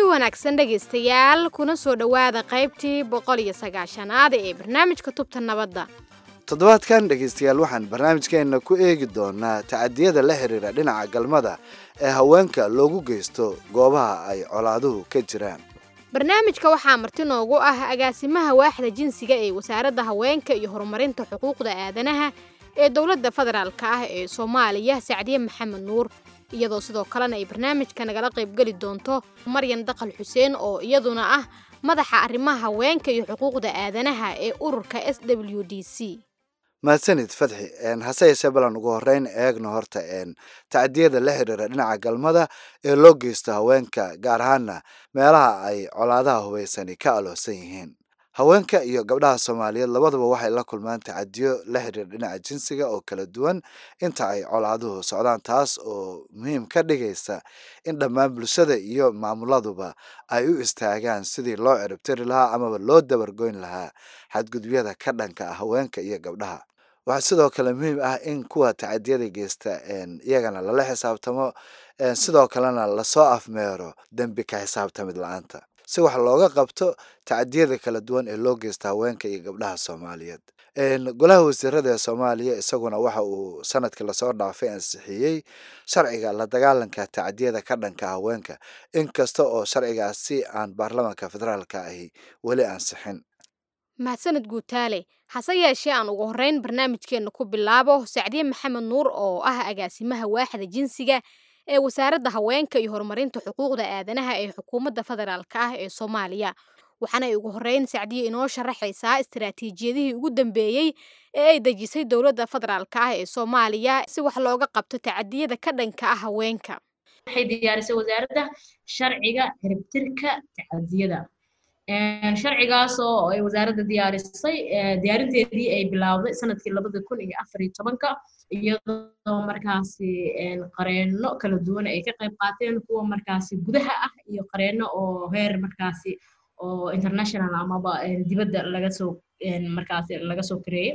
kulanti wanaagsan dhegaystayaal kuna soo dhowaada qaybtii boqol iyo sagaashanaad ee barnaamijka tubta nabadda. Toddobaadkan dhegaystayaal waxaan barnaamijkeenna ku eegi doonaa tacadiyada la xiriira dhinaca galmada ee haweenka loogu geysto goobaha ay colaaduhu ka jiraan. Barnaamijka waxaa marti noogu ah agaasimaha waaxda jinsiga ee wasaaradda haweenka iyo horumarinta xuquuqda aadanaha ee dowladda federaalk ah ee soomaaliya sacdiye maxamed nuur iyadoo sidoo kalena ay barnaamijka nagala qaybgeli doonto maryan daqal xuseen oo iyaduna ah madaxa arrimaha haweenka iyo xuquuqda aadanaha ee ururka s w d c. Mahadsanid fadxi hase yeeshee balan ugu horeyn eegno horta tacdiyada la xiriira dhinaca galmada ee loo geysto haweenka gaar ahaana meelaha ay colaadaha hubaysani ka aloosan yihiin haweenka iyo gabdhaha soomaaliyeed labadaba waxay la kulmaan tacadiyo la xiriira dhinaca jinsiga oo kala duwan. Inta ay colaaduhu socdaan taas oo muhiim ka dhigaysa in dhammaan bulshada iyo maamuladuba ay u istaagaan sidii loo ciribtiri lahaa amaba loo dabargoyn lahaa xadgudubyada ka dhanka ah haweenka iyo gabdhaha. Waxaa sidoo kale muhiim ah in kuwa tacadiyada geysta iyagana lala xisaabtamo sidoo kalena la soo afmeero dembi ka xisaabtamid la'aanta si wax looga qabto tacadiyada kala duwan ee loo geysta haweenka iyo gabdhaha soomaaliyeed. Golaha wasiirada ee soomaaliya isaguna waxa uu sannadkii la soo dhaafay ansixiyey sharciga la dagaalanka tacadiyada ka dhanka haweenka inkasta oo sharcigaasi aan baarlamaanka federaalka ahi weli ansixin. Mahadsanid guutaale hase yeeshee aan ugu horreyn barnaamijkeenna ku bilaabo sacdiye maxamed nuur oo ah agaasimaha waaxda jinsiga ee wasaaradda haweenka iyo horumarinta xuquuqda aadanaha ee xukuumadda federaalk ah ee soomaaliya. Waxaana ay ugu horreyn sacdiye inoo sharaxaysaa istaraatiijiyadihii ugu dambeeyey ee ay dejisay dowladda federaalk ah ee soomaaliya si wax looga qabto tacadiyada ka dhanka ah haweenka. Waxay diyaarisay wasaaradda sharciga ciribtirka tacadiyada sharcigaas oo ay wasaaradda diyaarisay diyaarinteedii ay bilowday sannadkii labada kun iyo afar iyo tobanka iyadoo markaasi qareenno kala duwan ay ka qayb qaateen kuwa markaasi gudaha ah iyo qareenno oo heer markaasi oo international amaba dibadda laga soo markaasi laga soo kareeyey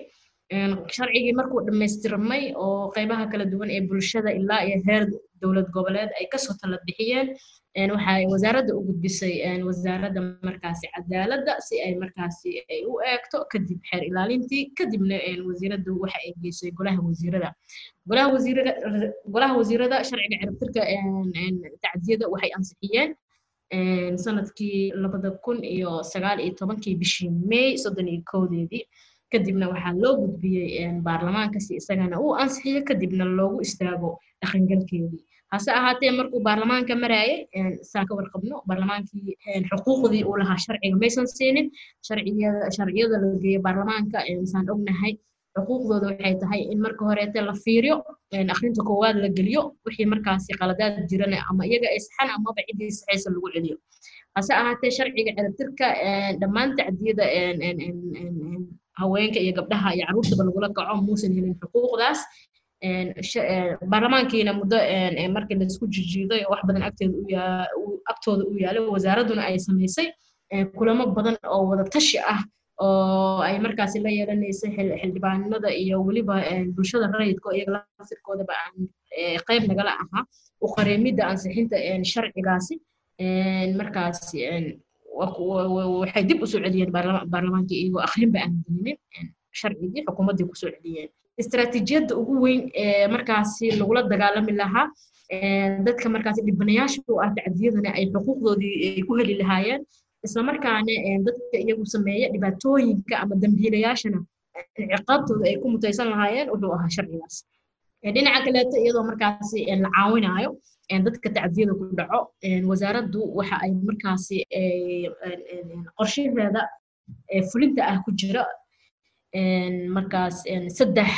sharcigii markuu dhammaystirmay oo qaybaha kala duwan ee bulshada ilaa iyo heer dowlad goboleed ay ka soo tala bixiyeen waxay wasaaradda u gudbisay wasaaradda markaasi cadaaladda si ay markaasi ay u eegto kadib xeer ilaalintii kadibna wasiiraddu waxa ay geysay golaha wasiirada. Golaha wasiirada sharciga ciribtirka tacdiyada waxay ansixiyeen sannadkii labada kun iyo sagaal iyo tobankii bishii may soddon iyo kowdeedii kadibna waxaa loo gudbiyey baarlamaanka si isagana uu ansixiyo kadibna loogu istaago dhaqangalkeedii. Hase ahaatee markuu baarlamaanka maraayay saan ka warqabno baarlamaankii xuquuqdii uu lahaa sharciga maysan siinin sharciyada la geeyo baarlamaanka saan ognahay xuquuqdooda waxay tahay in marka horeete la fiiriyo akhrinta koowaad la geliyo wixii markaasi qaladaad jirana ama iyaga ay saxan amaba ciddii saxaysa lagu celiyo. Hase ahaatee sharciga ciribtirka dhammaan tacdiyada haweenka iyo gabdhaha iyo carruurtaba lagula kaco muusan helin xuquuqdaas. Baarlamaankiina muddo markii la isku jijiiday oo wax badan agtooda u yaalay wasaaradduna ay samaysay kulamo badan oo wada tashi ah oo ay markaasi la yeelanaysay xildhibaanada iyo weliba bulshada rayidka iyaga laftirkoodaba aan qayb nagala ahaa. U qareemidda ansixinta sharcigaasi markaasi waxay dib u soo celiyeen baarlamaankii iyagoo akhrinba aan gelinin sharcigii xukuumaddii ku soo celiyeen istaraatiijiyadda ugu weyn ee markaasi lagula dagaalami lahaa dadka markaasi dhibanayaasha u ah tacdiyadana ay xuquuqdoodii ay ku heli lahaayeen islamarkaana dadka iyagu sameeya dhibaatooyinka ama dambiilayaashana ciqaabtooda ay ku mutaysan lahaayeen wuxuu ahaa sharcigaas dhinaca kaleeto iyadoo markaasi la caawinayo dadka tacdiyada ku dhaco wasaaraddu waxa ay markaasi qorshaheeda fulinta ah ku jira. Markaas saddex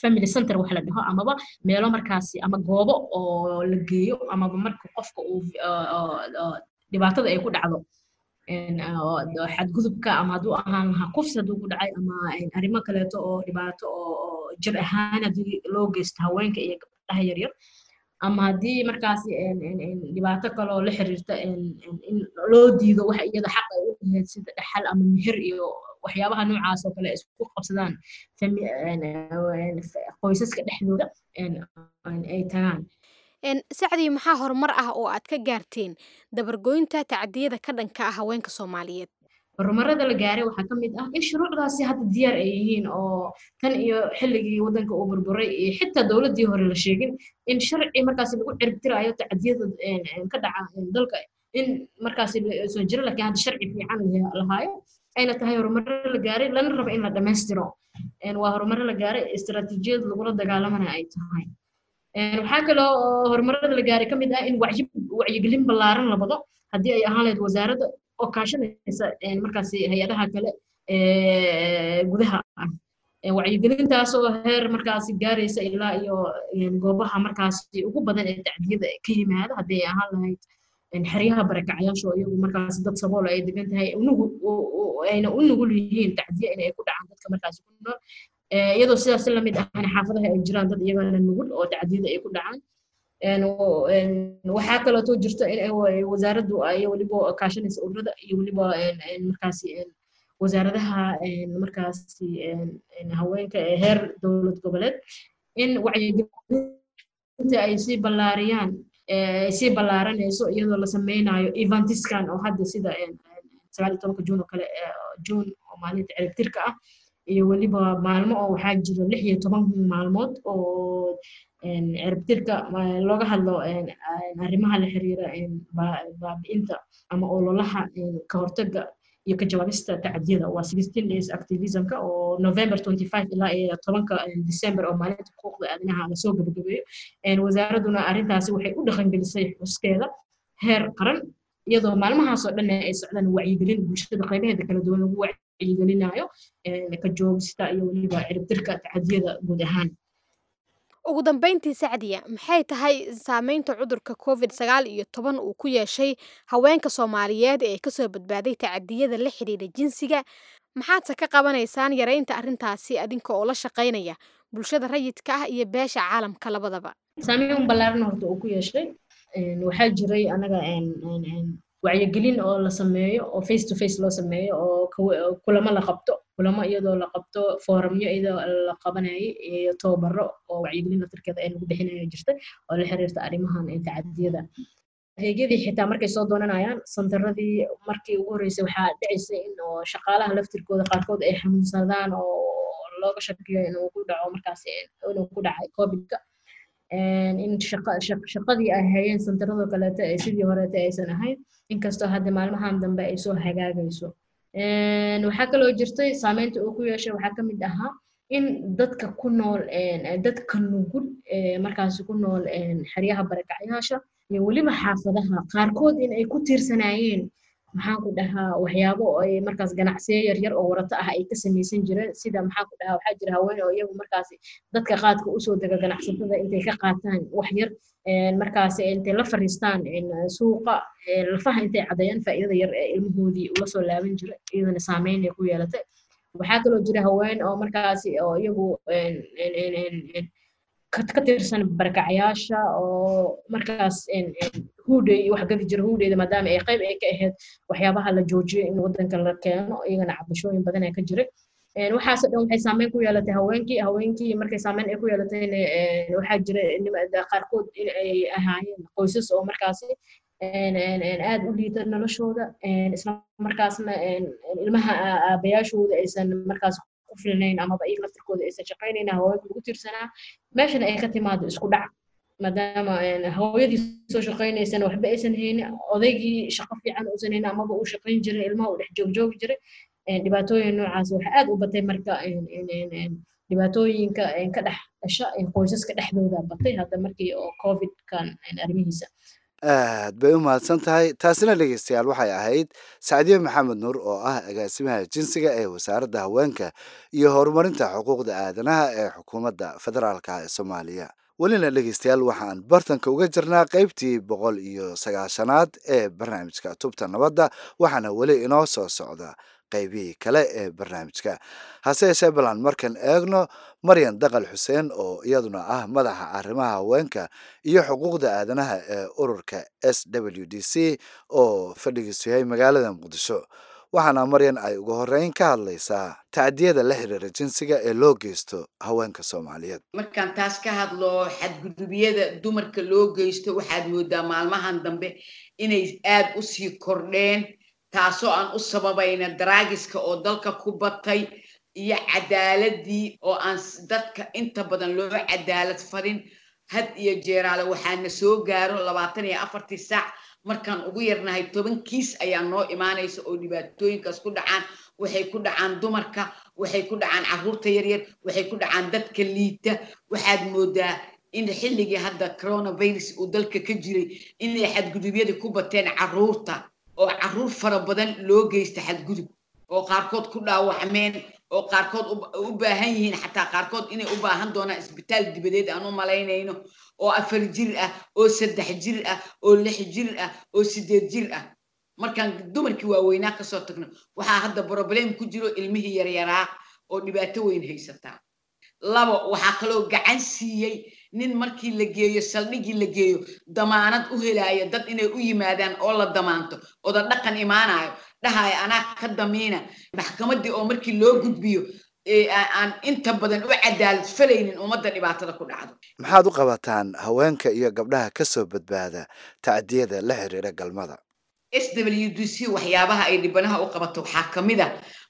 family center wax la dhaho amaba meelo markaasi ama goobo oo la geeyo amaba marka qofka uu dhibaatada ay ku dhacdo. Xadgudubka ama hadduu ahaan lahaa kufsi hadduu ku dhacay ama arrimo kaleeto oo dhibaato oo jir ahaan haddii loo geysto haweenka iyo gabdhaha yaryar ama haddii markaasi dhibaato kaloo la xiriirta in loo diido waxa iyada xaq ay u lahayd sida dhaxal ama mihir iyo waxyaabaha noocaas oo kale isku qabsadaan qoysaska dhexdooda ay tagaan. Sacdii maxaa horumar ah oo aad ka gaarteen dabargoynta tacadiyada ka dhanka ah haweenka soomaaliyeed horumarada la gaaray waxaa ka mid ah in shuruucdaasi hadda diyaar ay yihiin oo tan iyo xilligii waddanka uu burburay iyo xitaa dowladdii hore la sheegin in sharci markaasi lagu ciribtirayo tacadiyada ka dhaca dalka in markaasi soo jiro laakiin hadda sharci fiican lahaayo ayna tahay horumaro la gaaray lana rabo in la dhammaystiro waa horumaro la gaaray istaraatiijiyad lagula dagaalamana ay tahay. Waxaa kaloo horumarada la gaaray ka ah in wacyigelin ballaaran la wado. Haddii ay ahaan lahayd wasaaradda oo kaashanaysa markaasi hay'adaha kale gudaha ah. Wacyigelintaasoo heer markaasi gaaraysa ilaa iyo goobaha markaasi ugu badan ee tacdiyada ka yimaada haddii ay ahaan lahayd xeryaha barakacyaasha oo iyagu markaasi dad sabool ay degan tahay ayna u nugul yihiin tacdiya inay ku dhacaan dadka markaasi ku nool. Iyadoo sidaas la mid ahna xaafadaha ay jiraan dad iyagana nugul oo tacdiyada ay ku dhacaan waxaa kaleeto jirta in wasaaraddu ay weliba kaashanaysa ururada iyo weliba markaasi wasaaradaha markaasi haweenka ee heer dowlad goboleed in wacyigelinta ay sii ballaariyaan ay sii ballaaranayso iyadoo la sameynayo eventiskan oo hadda sida sagaal iyo tobanka juun oo kale juun oo maalinta ciribtirka ah iyo weliba maalmo oo waxaa jira lix iyo toban maalmood oo ciribtirka looga hadlo arrimaha la xiriira baabi'inta ama ololaha ka hortaga iyo ka jawaabista tacdiyada waa sixteen days activismka oo november twenty five ilaa iyo tobanka december oo maalinta xuquuqda aadanaha la soo gabagabeeyo. Wasaaraduna arrintaasi waxay u dhaqangelisay xuskeeda heer qaran iyadoo maalmahaasoo dhan ay socdaan wacyigelin bulshada qaybaheeda kala duwan lagu wacyigelinayo ka iyo weliba ciribtirka tacdiyada guud ahaan ugu dambeyntii sacdiya maxay tahay saameynta cudurka covid sagaal iyo toban uu ku yeeshay haweenka soomaaliyeed ee ka soo badbaaday tacadiyada la xidhiidha jinsiga? Maxaadse ka qabanaysaan yareynta arrintaasi adinka oo la shaqaynaya bulshada rayidka ah iyo beesha caalamka labadaba? Saameyn ballaaran horta uu ku yeeshay. Waxaa jiray anaga wacyigelin oo la sameeyo oo face to face loo sameeyo oo kulamo la qabto kulamo iyadoo la qabto foorumyo iyadoo la qabanayay iyo tababaro oo wacyigelin laftirkeeda ay lagu bixinayo jirtay oo la xiriirta arrimahan tacadiyada. Adeegyadii xitaa markay soo doonanayaan santaradii markii ugu horreysay waxaa dhicisay in oo shaqaalaha laftirkooda qaarkood ay xanuunsadaan oo looga shakiyo inuu ku dhaco markaas inuu ku dhacay covidka. In shaqadii ay hayeen santaradoo kaleeto ee sidii horeeta aysan ahayn inkastoo hadda maalmahan dambe ay soo hagaagayso waxaa kaloo jirtay saameynta uu ku yeeshay waxaa ka mid ahaa in dadka ku nool dadka nugul markaasi ku nool xeryaha barakacyaasha iyo weliba xaafadaha qaarkood in ay ku tiirsanaayeen maxaan ku dhahaa waxyaabo ay markaas ganacsiyo yaryar oo warato ah ay ka samaysan jireen. Sida maxaan ku dhahaa waxaa jira haween oo iyagu markaasi dadka qaadka u soo dega ganacsatada intay ka qaataan wax yar. Markaasi intay la fariistaan suuqa lafaha intay caddeeyaan faa'iidada yar ee ilmahoodii ula soo laaban jira iyadana saameyn ay ku yeelatay. Waxaa kaloo jira haween oo markaasi oo iyagu ka tirsan barakacyaasha oo markaas huudey wax gadi jira huudeyda maadaama ay qayb ay ka ahayd waxyaabaha la joojiyay in waddanka la keeno iyagana cabashooyin badan ay ka jiray waxaas dhan waxay saameyn ku yeelatay haweenkii haweenkii markay saameyn ay ku yeelatayna waxaa jira qaarkood in ay ahaayeen qoysas oo markaasi aad u liita noloshooda isla markaasna ilmaha aabayaashooda aysan markaas ku filnayn amaba iyaga laftirkooda aysan shaqaynayn haweenka lagu tiirsanaa meeshana ay ka timaado isku dhac maadaama hooyadii soo shaqaynaysana waxba aysan haynin odaygii shaqo fiican uusan haynin amaba uu shaqayn jiray ilmaha uu dhex joogjoogi jiray dhibaatooyin noocaas waxaa aad u batay marka dhibaatooyinka ka dhex dhasha qoysaska dhexdooda batay hadda markii oo covidkan arrimihiisa. Aad bay u mahadsan tahay taasina dhegeystayaal waxay ahayd sacdiye maxamed nuur oo ah agaasimaha jinsiga ee wasaaradda haweenka iyo horumarinta xuquuqda aadanaha ee xukuumadda federaalka ee soomaaliya welina dhegeystayaal waxaan bartanka uga jirnaa qeybtii boqol iyo sagaashanaad ee barnaamijka tubta nabadda waxaana weli inoo soo socda qaybihii kale ee barnaamijka. Hase yeeshee balan markan eegno maryan daqal xuseen oo iyaduna ah madaxa arrimaha haweenka iyo xuquuqda aadanaha ee ururka s w d c oo fadhigiisu yahay magaalada muqdisho waxaana maryan ay ugu horreyn ka hadlaysaa tacdiyada la xiriira jinsiga ee loo geysto haweenka soomaaliyeed. Markaan taas ka hadlo xadgudubyada dumarka loo geysto waxaad moodaa maalmahan dambe inay aad u sii kordheen taasoo aan u sababayna daraagiska oo dalka ku batay iyo cadaaladii oo aan dadka inta badan loo cadaalad fadin had iyo jeeraale waxaana soo gaaro labaatan iyo afartii saac مركان أغير نهاي طبعاً كيس أيام نو إيمانه يسأله باتوين كسكود عن وحي كود عن دمركا وحي كود عن عهور تيرير وحي كود عن دت كليتة وحد مدة إن حلقة هذا كورونا فيروس ودلك كجري إن حد جدبيه دكوبة تين عهورته أو عهور فربدا لوجي استحد جدب وقاركود كلها وحمين oo qaarkood u baahan yihiin xataa qaarkood inay u baahan doonaan isbitaal dibadeed aan u malaynayno oo afar jir ah oo saddex jir ah oo lix jir ah oo sideed jir ah. Markaan dumarkii waaweynaa ka soo tagno waxaa hadda broblem ku jiro ilmihii yaryaraa oo dhibaato weyn haysataa. Labo waxaa kaloo gacan siiyey nin markii la geeyo saldhigii la geeyo damaanad u helaayo dad inay u yimaadaan oo la damaanto oda dhaqan imaanayo dhahaya anaa ka damiina maxkamaddii oo markii loo gudbiyo aan inta badan u cadaalad falaynin ummadda dhibaatada ku dhacdo. Maxaad u qabataan haweenka iyo gabdhaha ka soo badbaada tacdiyada la xiriira galmada? S w d c waxyaabaha ay dhibanaha u qabato waxaa ka mid a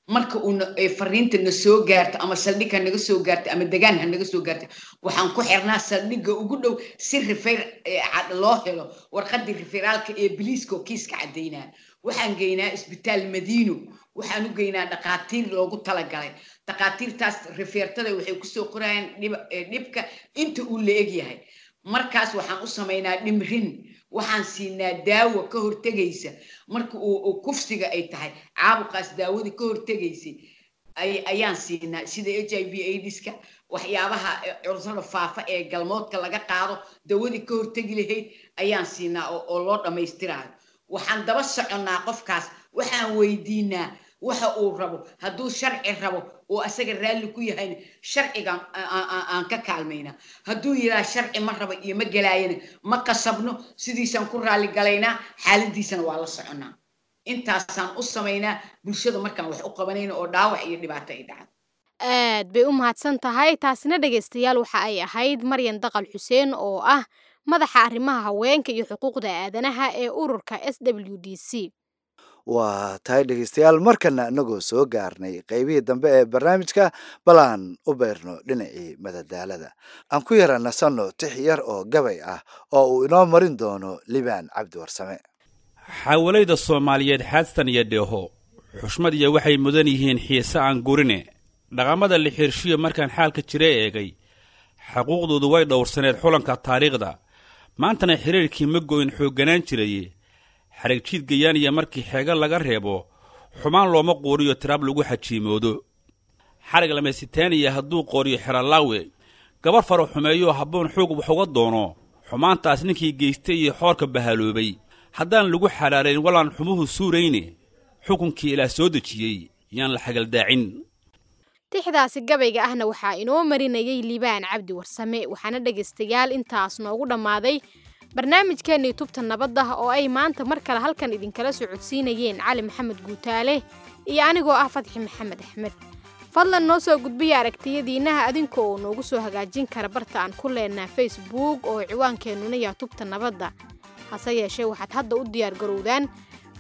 marka uu fariinta na soo gaarto ama saldhig ha naga soo gaarto ama degaan ha naga soo gaarto waxaan ku xirnaa saldhigga ugu dhow si rifeyr loo helo warqadii rifeeraalka ee biliiska oo kiiska caddaynaa waxaan geynaa isbitaal madiino waxaan u geynaa dhakhaatiir loogu talagalay. Dhakhaatiirtaas rifeertada waxay ku soo qorayaan dhibka inta uu la eg yahay. Markaas waxaan u samaynaa dhimrin. Waxaan siinaa daawo ka hortegaysa. Marka kufsiga ay tahay caabuqaas daawadii ka hortegaysay ayaan siinaa sida h i v aidiska waxyaabaha cudurrada faafa ee galmoodka laga qaado dawadii ka hortegi lahayd ayaan siinaa oo loo dhammaystiraayo waxaan daba soconnaa qofkaas. Waxaan weydiinaa waxa uu rabo. Hadduu sharci rabo oo asaga raalli ku yahayna sharcigan aan ka kaalmaynaa hadduu yidhaha sharci ma raba iyo ma gelaayana ma qasabno sidiisaan ku raalli galaynaa xaaladiisana waa la soconnaa. Intaasaan u samaynaa bulshada markaan wax u qabanayno oo dhaawac iyo dhibaato ay dhacdo aad bay u mahadsan tahay. Taasina dhegaystayaal waxa ay ahayd maryan daqal xuseen oo ah madaxa arrimaha haweenka iyo xuquuqda aadanaha ee ururka s w d c. Waa tahay dhegeystayaal markana inagoo soo gaarnay qeybihii dambe ee barnaamijka bal aan u beerno dhinacii madadaalada. Aan ku yara nasanno tix yar oo gabay ah oo uu inoo marin doono libaan cabdi warsame xaawalayda soomaaliyeed xaastan iyo dheeho xushmad iyo waxay mudan yihiin xiise aan gurine. Dhaqamada la xirshiyo markaan xaalka jira eegay xaquuqdoodu way dhowrsaneed xulanka taariikhda maantana xiriirkii ma goyn xoogganaan jiraye xarag jiid gayaaniya markii xeega laga reebo xumaan looma quuriyo tiraab lagu xajiimoodo. Xarag lamaysitaaniya hadduu qooriyo xeralaawe gabar faro xumeeyoo habboon xoog wax uga doono. Xumaantaas ninkii geystay iyo xoorka bahaloobay haddaan lagu xadhaarayn walaan xumuhu suurayne xukunkii ilaah soo dejiyey yaan la xagaldaacin tixdaasi gabayga ahna waxaa inoo marinayay liibaan cabdi warsame waxaana dhegaystayaal intaas noogu dhammaaday barnaamijkeenii tubta nabadda oo ay maanta mar kale halkan idinkala socodsiinayeen cali maxamed guutaale iyo anigoo ah fadxi maxamed axmed. Fadlan noo soo gudbiya aragtiyadiinnaha adinka oo noogu soo hagaajin kara barta aan ku leenaha facebook oo ciwaankeenuna yaa tubta nabadda. Hase yeeshee waxaad hadda u diyaar garowdaan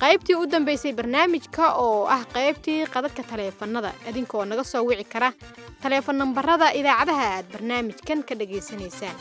qaybtii u dambaysay barnaamijka oo ah qaybtii qadadka taleefannada idinkaoo naga soo wici kara taleefon nambarada idaacadaha aad barnaamijkan ka dhagaysanaysaan